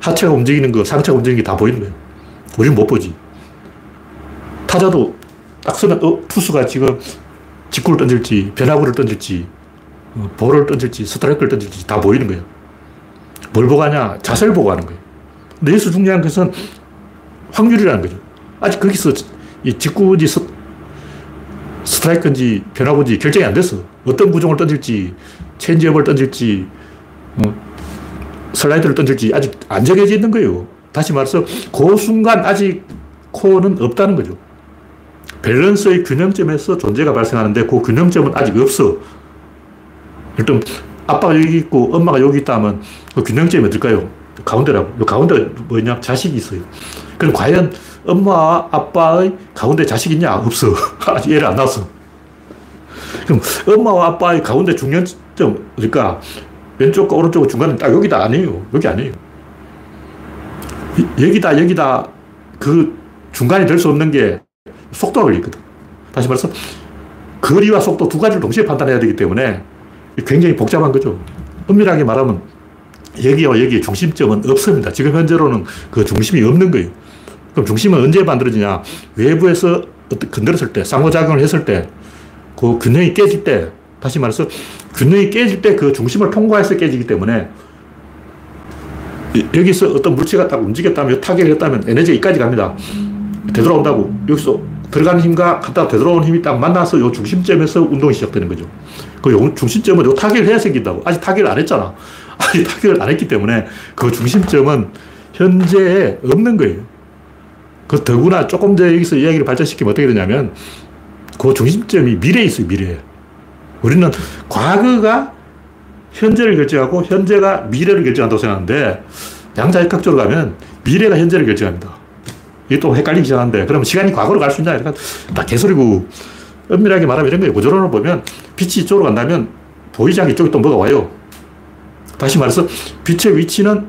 하체가 움직이는 거, 상체가 움직이는 게 다 보이는 거예요. 우리는 못 보지. 타자도 딱 서면, 어, 투수가 지금 직구를 던질지, 변화구를 던질지, 어, 볼을 던질지, 스트라이크를 던질지 다 보이는 거예요. 뭘 보고 하냐? 자세를 보고 하는 거예요. 근데 여기서 중요한 것은 확률이라는 거죠. 아직 거기서 이 직구인지 스트라이크인지 변화구인지 결정이 안 됐어. 어떤 구종을 던질지, 체인지업을 던질지, 어, 슬라이더를 던질지 아직 안 정해져 있는 거예요. 다시 말해서 그 순간 아직 코어는 없다는 거죠. 밸런스의 균형점에서 존재가 발생하는데 그 균형점은 아직 없어. 일단 아빠가 여기 있고 엄마가 여기 있다 하면 그 균형점이 어딜까요? 가운데라고. 가운데가 뭐냐? 자식이 있어요. 그럼 과연 엄마와 아빠의 가운데 자식 있냐? 없어. 아직 애를 안 낳았어. 그럼 엄마와 아빠의 가운데 중년점, 그러니까 왼쪽과 오른쪽 중간은 딱 여기다 아니에요. 여기 아니에요. 여기다, 여기다 그 중간이 될 수 없는 게 속도가 걸리거든. 다시 말해서 거리와 속도 두 가지를 동시에 판단해야 되기 때문에 굉장히 복잡한 거죠. 엄밀하게 말하면 여기와 여기의 중심점은 없습니다. 지금 현재로는 그 중심이 없는 거예요. 그럼 중심은 언제 만들어지냐? 외부에서 건드렸을 때, 상호작용을 했을 때, 그 균형이 깨질 때, 다시 말해서 균형이 깨질 때 그 중심을 통과해서 깨지기 때문에 여기서 어떤 물체가 딱 움직였다면, 타격을 했다면 에너지가 이까지 갑니다. 되돌아온다고. 여기서 들어가는 힘과 갔다 되돌아오는 힘이 딱 만나서 이 중심점에서 운동이 시작되는 거죠. 그 중심점은 요 타격을 해야 생긴다고. 아직 타격을 안 했잖아. 아직 타격을 안 했기 때문에 그 중심점은 현재에 없는 거예요. 그 더구나 조금 더 여기서 이야기를 발전시키면 어떻게 되냐면 그 중심점이 미래에 있어요, 미래에. 우리는 과거가 현재를 결정하고 현재가 미래를 결정한다고 생각하는데 양자역학적으로 가면 미래가 현재를 결정합니다. 이게 또 헷갈리기 시작하는데 그러면 시간이 과거로 갈 수 있냐? 이러다 개소리고 엄밀하게 말하면 이런 거예요. 구조론을 보면 빛이 이쪽으로 간다면 보이지 않게 이쪽에 또 뭐가 와요. 다시 말해서 빛의 위치는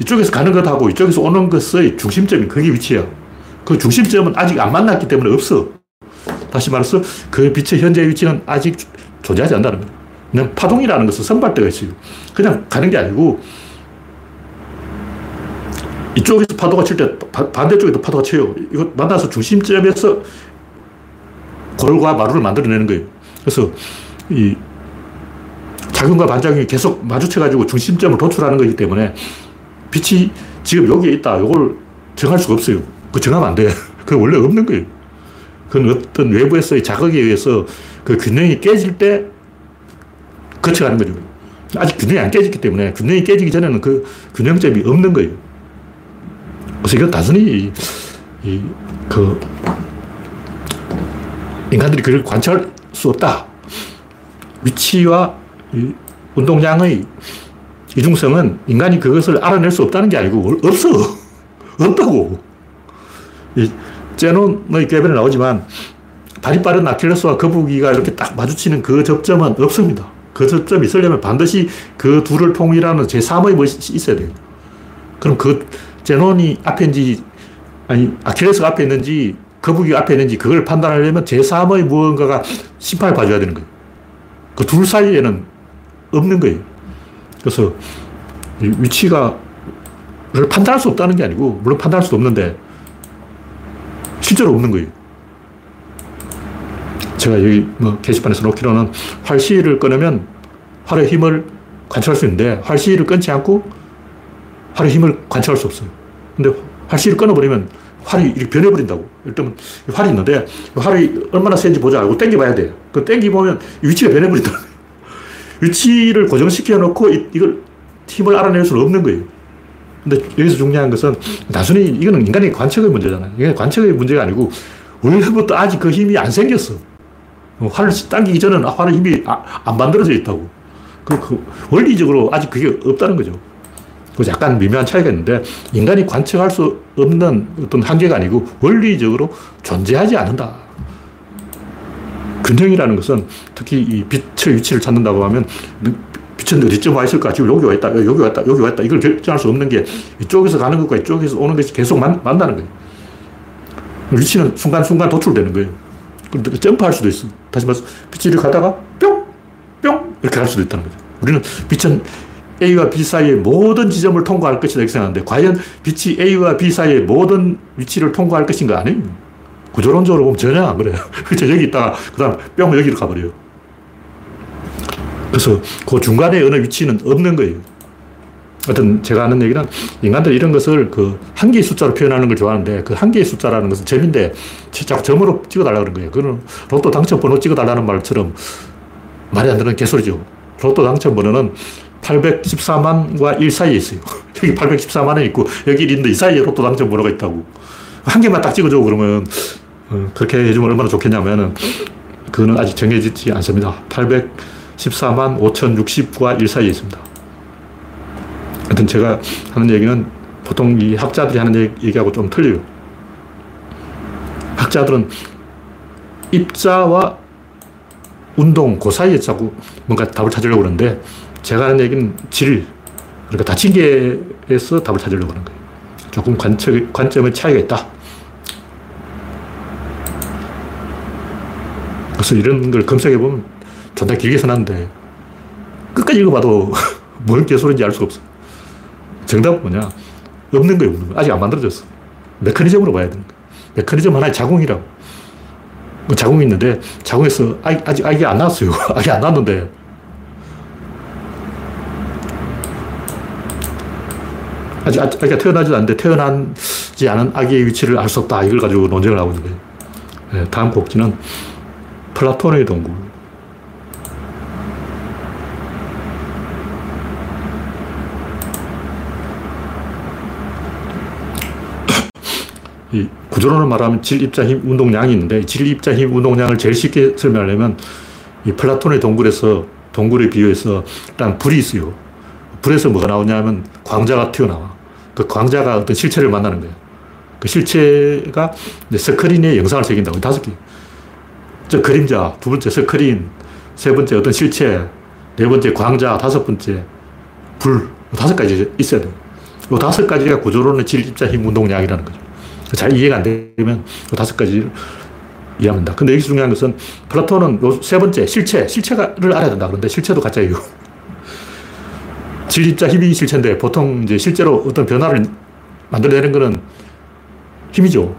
이쪽에서 가는 것하고 이쪽에서 오는 것의 중심점이 그게 위치예요. 그 중심점은 아직 안 만났기 때문에 없어. 다시 말해서 그 빛의 현재 위치는 아직 존재하지 않는다는 거예요. 그냥 파동이라는 것은 선발대가 있어요. 그냥 가는 게 아니고 이쪽에서 파도가 칠 때 반대쪽에도 파도가 쳐요. 이거 만나서 중심점에서 골과 마루를 만들어내는 거예요. 그래서 이 작용과 반작용이 계속 마주쳐가지고 중심점을 도출하는 거기 때문에 빛이 지금 여기에 있다. 이걸 정할 수가 없어요. 그 정하면 안 돼. 그 원래 없는 거예요. 그건 어떤 외부에서의 자극에 의해서 그 균형이 깨질 때 거쳐가는 거죠. 아직 균형이 안 깨졌기 때문에 균형이 깨지기 전에는 그 균형점이 없는 거예요. 그래서 이건 단순히 이, 그 인간들이 그걸 관찰할 수 없다. 위치와 운동량의 이중성은 인간이 그것을 알아낼 수 없다는 게 아니고 없어. 없다고. 이 제논의 궤변에 나오지만 발이 빠른 아킬레스와 거북이가 이렇게 딱 마주치는 그 접점은 없습니다. 그 접점이 있으려면 반드시 그 둘을 통일하는 제3의 무엇이 있어야 돼요. 그럼 그 제논이 앞인지 아니 아킬레스가 앞에 있는지 거북이가 앞에 있는지 그걸 판단하려면 제3의 무언가가 심판을 봐줘야 되는 거예요. 그 둘 사이에는 없는 거예요. 그래서 위치가 를 판단할 수 없다는 게 아니고 물론 판단할 수도 없는데 실제로 없는 거예요. 제가 여기 뭐 게시판에서 놓기로는 활시를 끊으면 활의 힘을 관찰할 수 있는데 활시를 끊지 않고 활의 힘을 관찰할 수 없어요. 근데 활시를 끊어버리면 활이 이렇게 변해버린다고. 일단 활이 있는데 활이 얼마나 센지 보자. 이거 땡겨봐야 돼. 그 땡기보면 위치가 변해버린다. 위치를 고정시켜 놓고 이걸 힘을 알아낼 수는 없는 거예요. 근데 여기서 중요한 것은 단순히 이거는 인간의 관측의 문제잖아요. 이게 관측의 문제가 아니고 원래부터 아직 그 힘이 안 생겼어. 활을 당기기 전에는 활의 힘이 아, 안 만들어져 있다고. 그, 그 원리적으로 아직 그게 없다는 거죠. 그래서 약간 미묘한 차이가 있는데 인간이 관측할 수 없는 어떤 한계가 아니고 원리적으로 존재하지 않는다. 균형이라는 것은 특히 이 빛의 위치를 찾는다고 하면 빛은 어디쯤 와 있을까? 지금 여기 와 있다, 여기 와 있다, 여기 와 있다. 이걸 결정할 수 없는 게 이쪽에서 가는 것과 이쪽에서 오는 것이 계속 만, 만나는 거예요. 위치는 순간순간 도출되는 거예요. 그런데 점프할 수도 있어. 다시 말해서 빛이 이렇게 가다가 뿅! 뿅! 이렇게 갈 수도 있다는 거죠. 우리는 빛은 A와 B 사이의 모든 지점을 통과할 것이다 이렇게 생각하는데 과연 빛이 A와 B 사이의 모든 위치를 통과할 것인가 아니에요. 구조론적으로 보면 전혀 안 그래요. 그렇죠. 여기 있다가 그 다음 뿅 여기로 가버려요. 그래서 그 중간에 어느 위치는 없는 거예요. 하여튼 제가 하는 얘기는 인간들 이런 것을 그 한 개의 숫자로 표현하는 걸 좋아하는데 그 한 개의 숫자라는 것은 점인데 자꾸 점으로 찍어달라 그런 거예요. 그거는 로또 당첨 번호 찍어달라는 말처럼 말이 안 되는 개소리죠. 로또 당첨 번호는 814만과 1 사이에 있어요. 여기 814만 원 있고 여기 1인데 이 사이에 로또 당첨 번호가 있다고. 한 개만 딱 찍어줘 그러면 어, 그렇게 해주면 얼마나 좋겠냐면은 그거는 아직 정해지지 않습니다. 814만 5060과 1 사이에 있습니다. 하여튼 제가 하는 얘기는 보통 이 학자들이 하는 얘기하고 좀 틀려요. 학자들은 입자와 운동, 그 사이에 자꾸 뭔가 답을 찾으려고 그러는데 제가 하는 얘기는 질, 그러니까 닫힌 게에서 답을 찾으려고 하는 거예요. 조금 관점, 관점의 차이가 있다. 그래서 이런 걸 검색해보면 존나 길게 써놨는데 끝까지 읽어봐도 뭘 개소리인지 알 수가 없어. 정답은 뭐냐? 없는 거예요, 없는 거. 아직 안 만들어졌어. 메커니즘으로 봐야 되는 거예요. 메커니즘 하나의 자궁이라고. 그 자궁이 있는데 자궁에서 아기, 아직 아기 안 나왔어요. 아기 안 나왔는데 아직 아기가 태어나지도 않는데 태어나지 않은 아기의 위치를 알 수 없다. 이걸 가지고 논쟁을 하고 있는 거예요. 네, 다음 꼭지는 플라톤의 동굴. 이 구조론을 말하면 질, 입자, 힘, 운동량이 있는데 질, 입자, 힘, 운동량을 제일 쉽게 설명하려면 이 플라톤의 동굴에서 동굴에 비유해서 일단 불이 있어요. 불에서 뭐가 나오냐면 광자가 튀어나와. 그 광자가 어떤 실체를 만나는 거예요. 그 실체가 스크린에 영상을 새긴다고. 다섯 개. 저 그림자, 두 번째 스크린, 세 번째 어떤 실체, 네 번째 광자, 다섯 번째 불. 다섯 가지 있어야 돼요. 이 다섯 가지가 구조론의 질, 입자, 힘, 운동량이라는 거죠. 잘 이해가 안 되면 이 다섯 가지를 이해합니다. 근데 여기서 중요한 것은 플라톤은 세 번째 실체, 실체를 알아야 된다. 그런데 실체도 가짜예요. 질입자 힘이 실체인데 보통 이제 실제로 어떤 변화를 만들어내는 거는 힘이죠.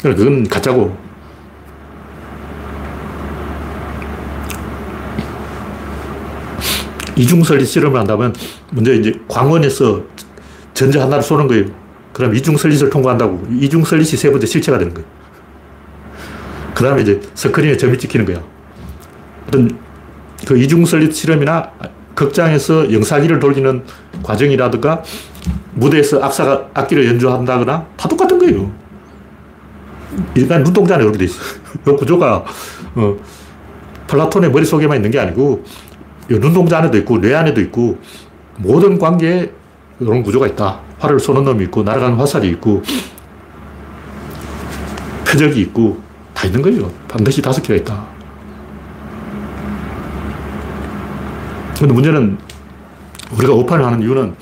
그러니까 그건 가짜고. 이중설리 실험을 한다면 먼저 이제 광원에서 전자 하나를 쏘는 거예요. 그럼 이중 설릿을 통과한다고. 이중 설릿이 세 번째 실체가 되는 거예요. 그 다음에 이제 스크린에 점이 찍히는 거야. 어떤 그 이중 설릿 실험이나 극장에서 영사기를 돌리는 과정이라든가 무대에서 악사가 악기를 연주한다거나 다 똑같은 거예요. 일반 눈동자 안에 그렇게 돼 있어. 이 구조가, 어, 플라톤의 머릿속에만 있는 게 아니고, 눈동자 안에도 있고, 뇌 안에도 있고, 모든 관계에 이런 구조가 있다. 활을 쏘는 놈이 있고, 날아가는 화살이 있고, 표적이 있고, 다 있는 거예요. 반드시 다섯 개가 있다. 근데 문제는 우리가 오판을 하는 이유는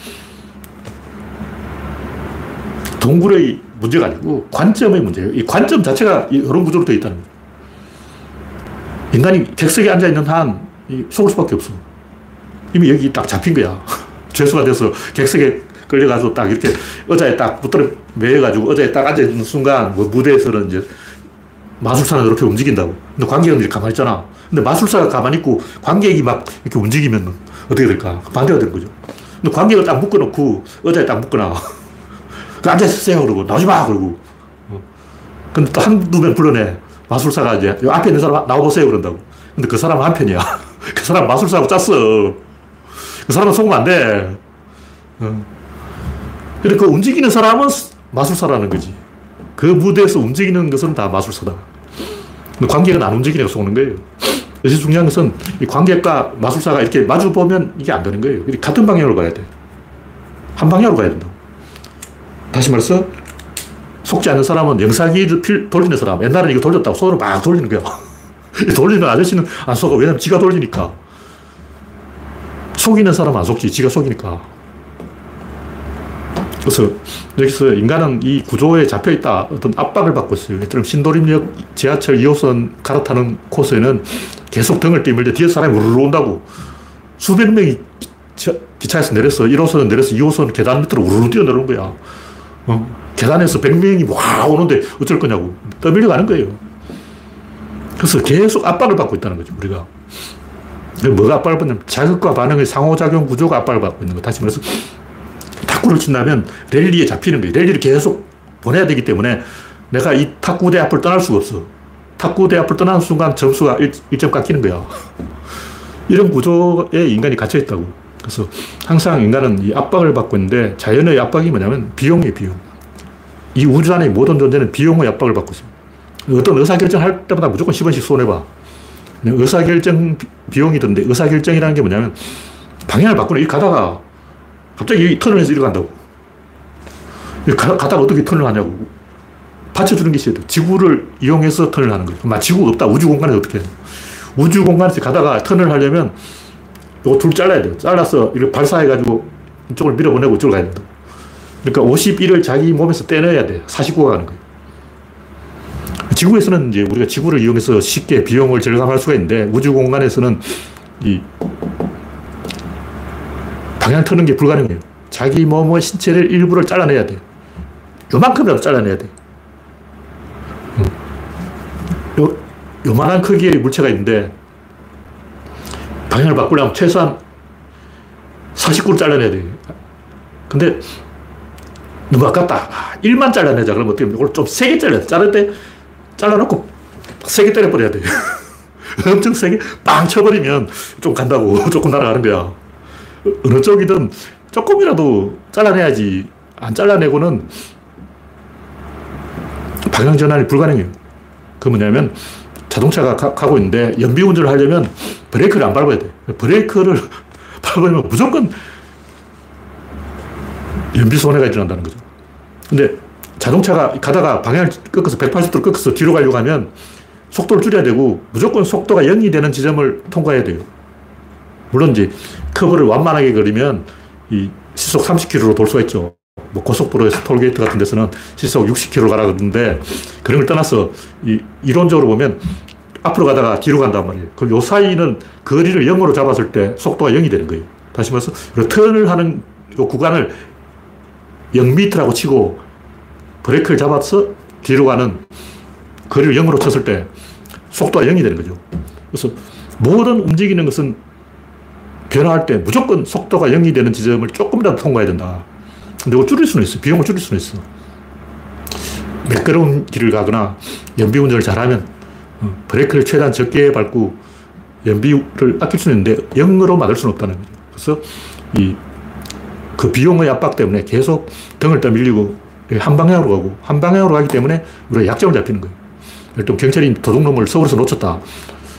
동굴의 문제가 아니고 관점의 문제예요. 이 관점 자체가 이런 구조로 되어 있다는 거예요. 인간이 객석에 앉아있는 한 속을 수밖에 없어. 이미 여기 딱 잡힌 거야. 죄수가 돼서 객석에 끌려가지고 딱 이렇게 의자에 딱 붙들어 매여가지고 의자에 딱 앉아있는 순간 뭐 무대에서는 이제 마술사는 이렇게 움직인다고. 근데 관객은 가만히 있잖아. 근데 마술사가 가만히 있고 관객이 막 이렇게 움직이면 어떻게 될까? 반대가 되는 거죠. 근데 관객을 딱 묶어놓고 의자에 딱 묶어놔. 그 앉아있으세요. 그러고 나오지 마. 그러고. 어. 근데 또 한두 명 불러내. 마술사가 이제 앞에 있는 사람 나와보세요. 그런다고. 근데 그 사람 은 한편이야. 그 사람 마술사하고 짰어. 그 사람은 속으면 안 돼. 어. 그러니까 그 움직이는 사람은 마술사라는 거지. 그 무대에서 움직이는 것은 다 마술사다. 관객은 안 움직이냐고 속는 거예요. 그래서 중요한 것은 이 관객과 마술사가 이렇게 마주 보면 이게 안 되는 거예요. 같은 방향으로 가야 돼. 한 방향으로 가야 된다. 다시 말해서 속지 않는 사람은 영상기 돌리는 사람. 옛날에 이거 돌렸다고 손으로 막 돌리는 거야. 돌리는 아저씨는 안 속아. 왜냐면 지가 돌리니까. 속이는 사람은 안 속지. 지가 속이니까. 그래서 여기서 인간은 이 구조에 잡혀 있다. 어떤 압박을 받고 있어요. 예를 신도림역 지하철 2호선 갈아타는 코스에는 계속 등을 띄밀 때 뒤에 사람이 우르르 온다고. 수백 명이 기차 에서 내려서 1호선 내려서 2호선 계단 밑으로 우르르 뛰어내려온 거야. 어? 계단에서 100명이 와 오는데 어쩔 거냐고. 떠밀려 가는 거예요. 그래서 계속 압박을 받고 있다는 거죠, 우리가. 뭐가 압박을 받냐면 자극과 반응의 상호작용 구조가 압박을 받고 있는 거. 다시 말해서 탁구를 친다면 랠리에 잡히는 거예요. 랠리를 계속 보내야 되기 때문에 내가 이 탁구대 앞을 떠날 수가 없어. 탁구대 앞을 떠나는 순간 점수가 1, 점 깎이는 거야. 이런 구조에 인간이 갇혀 있다고. 그래서 항상 인간은 이 압박을 받고 있는데 자연의 압박이 뭐냐면 비용이에요, 비용. 이 우주 안의 모든 존재는 비용의 압박을 받고 있습니다. 어떤 의사결정 할 때마다 무조건 10원씩 손해봐. 의사결정 비용이 든데 의사결정이라는 게 뭐냐면 방향을 바꾸는 이 가다가 갑자기 턴을 해서 이리 간다고. 가 다가 어떻게 턴을 하냐고. 받쳐주는 게 있어야 돼. 지구를 이용해서 턴을 하는 거예요. 막 지구가 없다. 우주 공간에 어떻게 해. 우주 공간에서 가다가 턴을 하려면 이거 둘 잘라야 돼요. 잘라서 이렇게 발사해가지고 이쪽을 밀어보내고 이쪽으로 가야 된다. 그러니까 51을 자기 몸에서 떼내야 돼. 49가 가는 거예요. 지구에서는 이제 우리가 지구를 이용해서 쉽게 비용을 절감할 수가 있는데 우주 공간에서는 이 방향 트는 게 불가능해요. 자기 몸의 신체를 일부를 잘라내야 돼. 요만큼이라도 잘라내야 돼. 음. 요, 요만한 크기의 물체가 있는데, 방향을 바꾸려면 최소한 49를 잘라내야 돼. 근데, 너무 아깝다. 1만 잘라내자. 그러면 어떻게 이걸 좀 세게 잘라야 돼. 자를 때, 잘라놓고 세게 때려버려야 돼. 엄청 세게 빵 쳐버리면 좀 간다고. 조금 날아가는 거야. 어느 쪽이든 조금이라도 잘라내야지. 안 잘라내고는 방향 전환이 불가능해요. 그 뭐냐면 자동차가 가, 고 있는데 연비 운전을 하려면 브레이크를 안 밟아야 돼. 브레이크를 밟으면 무조건 연비 손해가 일어난다는 거죠. 근데 자동차가 가다가 방향을 꺾어서 180도로 꺾어서 뒤로 가려고 하면 속도를 줄여야 되고 무조건 속도가 0이 되는 지점을 통과해야 돼요. 물론 이제 커브를 완만하게 그리면 이 시속 30km로 돌 수가 있죠. 뭐 고속도로에서 톨게이트 같은 데서는 시속 60km 가라 그러는데 그런 걸 떠나서 이 이론적으로 보면 앞으로 가다가 뒤로 간단 말이에요. 그럼 요 사이는 거리를 0으로 잡았을 때 속도가 0이 되는 거예요. 다시 말해서 턴을 하는 요 구간을 0m라고 치고 브레이크를 잡아서 뒤로 가는 거리를 0으로 쳤을 때 속도가 0이 되는 거죠. 그래서 모든 움직이는 것은 변화할 때 무조건 속도가 0이 되는 지점을 조금이라도 통과해야 된다. 근데 이걸 줄일 수는 있어. 비용을 줄일 수는 있어. 매끄러운 길을 가거나 연비 운전을 잘하면 어, 브레이크를 최대한 적게 밟고 연비를 아낄 수는 있는데 0으로 막을 수는 없다는 거죠. 그래서 이 그 비용의 압박 때문에 계속 등을 떠밀리고 한 방향으로 가고 한 방향으로 가기 때문에 우리가 약점을 잡히는 거예요. 일단 경찰이 도둑놈을 서울에서 놓쳤다.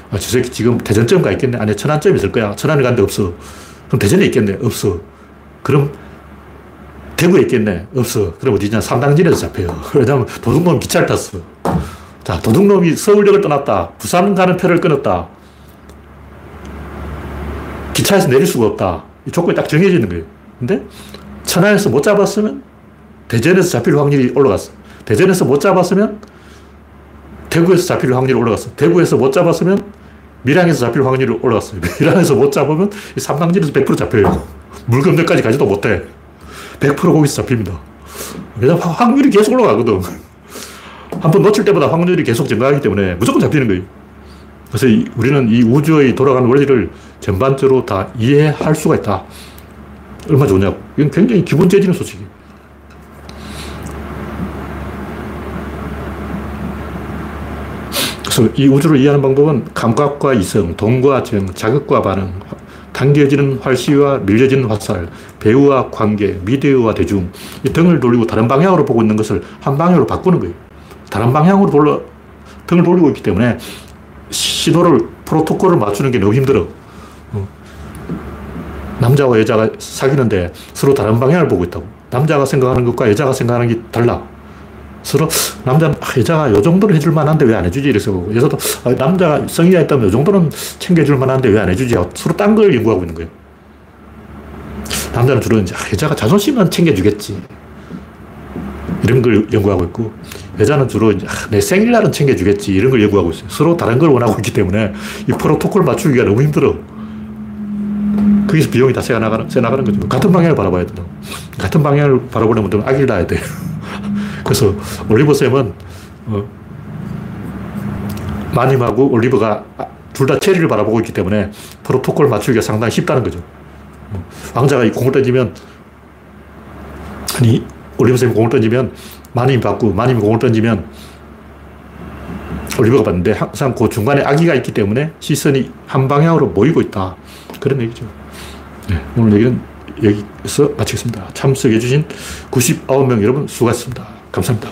아, 저 새끼 지금 대전점 가 있겠네. 안에 천안점 있을 거야. 천안에 간데 없어. 그럼 대전에 있겠네. 없어. 그럼 대구에 있겠네. 없어. 그럼 어디냐. 삼당진에서 잡혀요. 왜냐면 도둑놈 기차를 탔어. 자, 도둑놈이 서울역을 떠났다. 부산 가는 표를 끊었다. 기차에서 내릴 수가 없다. 이 조건이 딱 정해지는 거예요. 근데 천안에서 못 잡았으면 대전에서 잡힐 확률이 올라갔어. 대전에서 못 잡았으면 대구에서 잡힐 확률이 올라갔어. 대구에서 못 잡았으면 밀양에서 잡힐 확률이 올라갔어요. 밀양에서 못 잡으면 삼당진에서 100% 잡혀요. 물건들까지 가지도 못해. 100% 거기서 잡힙니다. 왜냐면 확률이 계속 올라가거든. 한 번 놓칠 때보다 확률이 계속 증가하기 때문에 무조건 잡히는 거예요. 그래서 우리는 이 우주의 돌아가는 원리를 전반적으로 다 이해할 수가 있다. 얼마 좋냐고. 이건 굉장히 기분 째지는 소식이에요. 그래서 이 우주를 이해하는 방법은 감각과 이성, 동과 정, 자극과 반응, 당겨지는 활시와 밀려지는 화살, 배우와 관계, 미디어와 대중, 이 등을 돌리고 다른 방향으로 보고 있는 것을 한 방향으로 바꾸는 거예요. 다른 방향으로 돌려, 등을 돌리고 있기 때문에 시도를, 프로토콜을 맞추는 게 너무 힘들어. 어. 남자와 여자가 사귀는데 서로 다른 방향을 보고 있다고. 남자가 생각하는 것과 여자가 생각하는 게 달라. 서로 남자는 아, 여자가 요 정도는 해줄 만한데 왜 안 해주지? 이래서 여자도 아, 남자가 성의가 있다면 요 정도는 챙겨줄 만한데 왜 안 해주지? 서로 딴 걸 연구하고 있는 거예요. 남자는 주로 이제 아, 여자가 자존심만 챙겨주겠지. 이런 걸 연구하고 있고 여자는 주로 이제 내 생일날은 챙겨주겠지 이런 걸 연구하고 있어요. 서로 다른 걸 원하고 있기 때문에 이 프로토콜 맞추기가 너무 힘들어. 거기서 비용이 다 새나가는 거죠. 같은 방향을 바라봐야 된다. 같은 방향을 바라보려면 아기를 낳아야 돼 그래서 올리버쌤은 어, 마님하고 올리버가 둘 다 체리를 바라보고 있기 때문에 프로토콜 맞추기가 상당히 쉽다는 거죠. 어, 왕자가 공을 던지면 아니 올리버쌤이 공을 던지면 마님이 받고 마님이 공을 던지면 올리버가 받는데 항상 그 중간에 아기가 있기 때문에 시선이 한 방향으로 모이고 있다. 그런 얘기죠. 네, 오늘 얘기는 여기서 마치겠습니다. 참석해주신 99명 여러분 수고하셨습니다. 감사합니다.